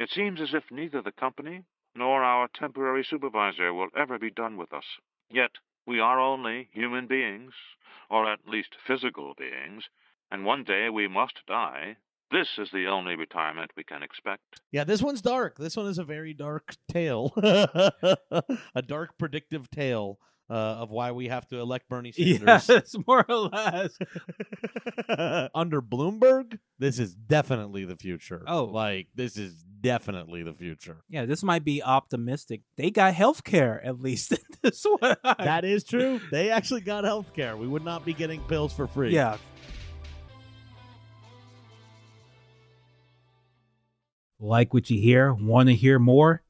It seems as if neither the company nor our temporary supervisor will ever be done with us. Yet we are only human beings, or at least physical beings, and one day we must die. This is the only retirement we can expect. Yeah, this one's dark. This one is a very dark tale, a dark predictive tale uh, of why we have to elect Bernie Sanders. Yes, more or less. Under Bloomberg, this is definitely the future. Oh. like this is definitely the future. Yeah, this might be optimistic. They got health care at least. this one. That is true. They actually got health care. We would not be getting pills for free. yeah. Like what you hear? Want to hear more?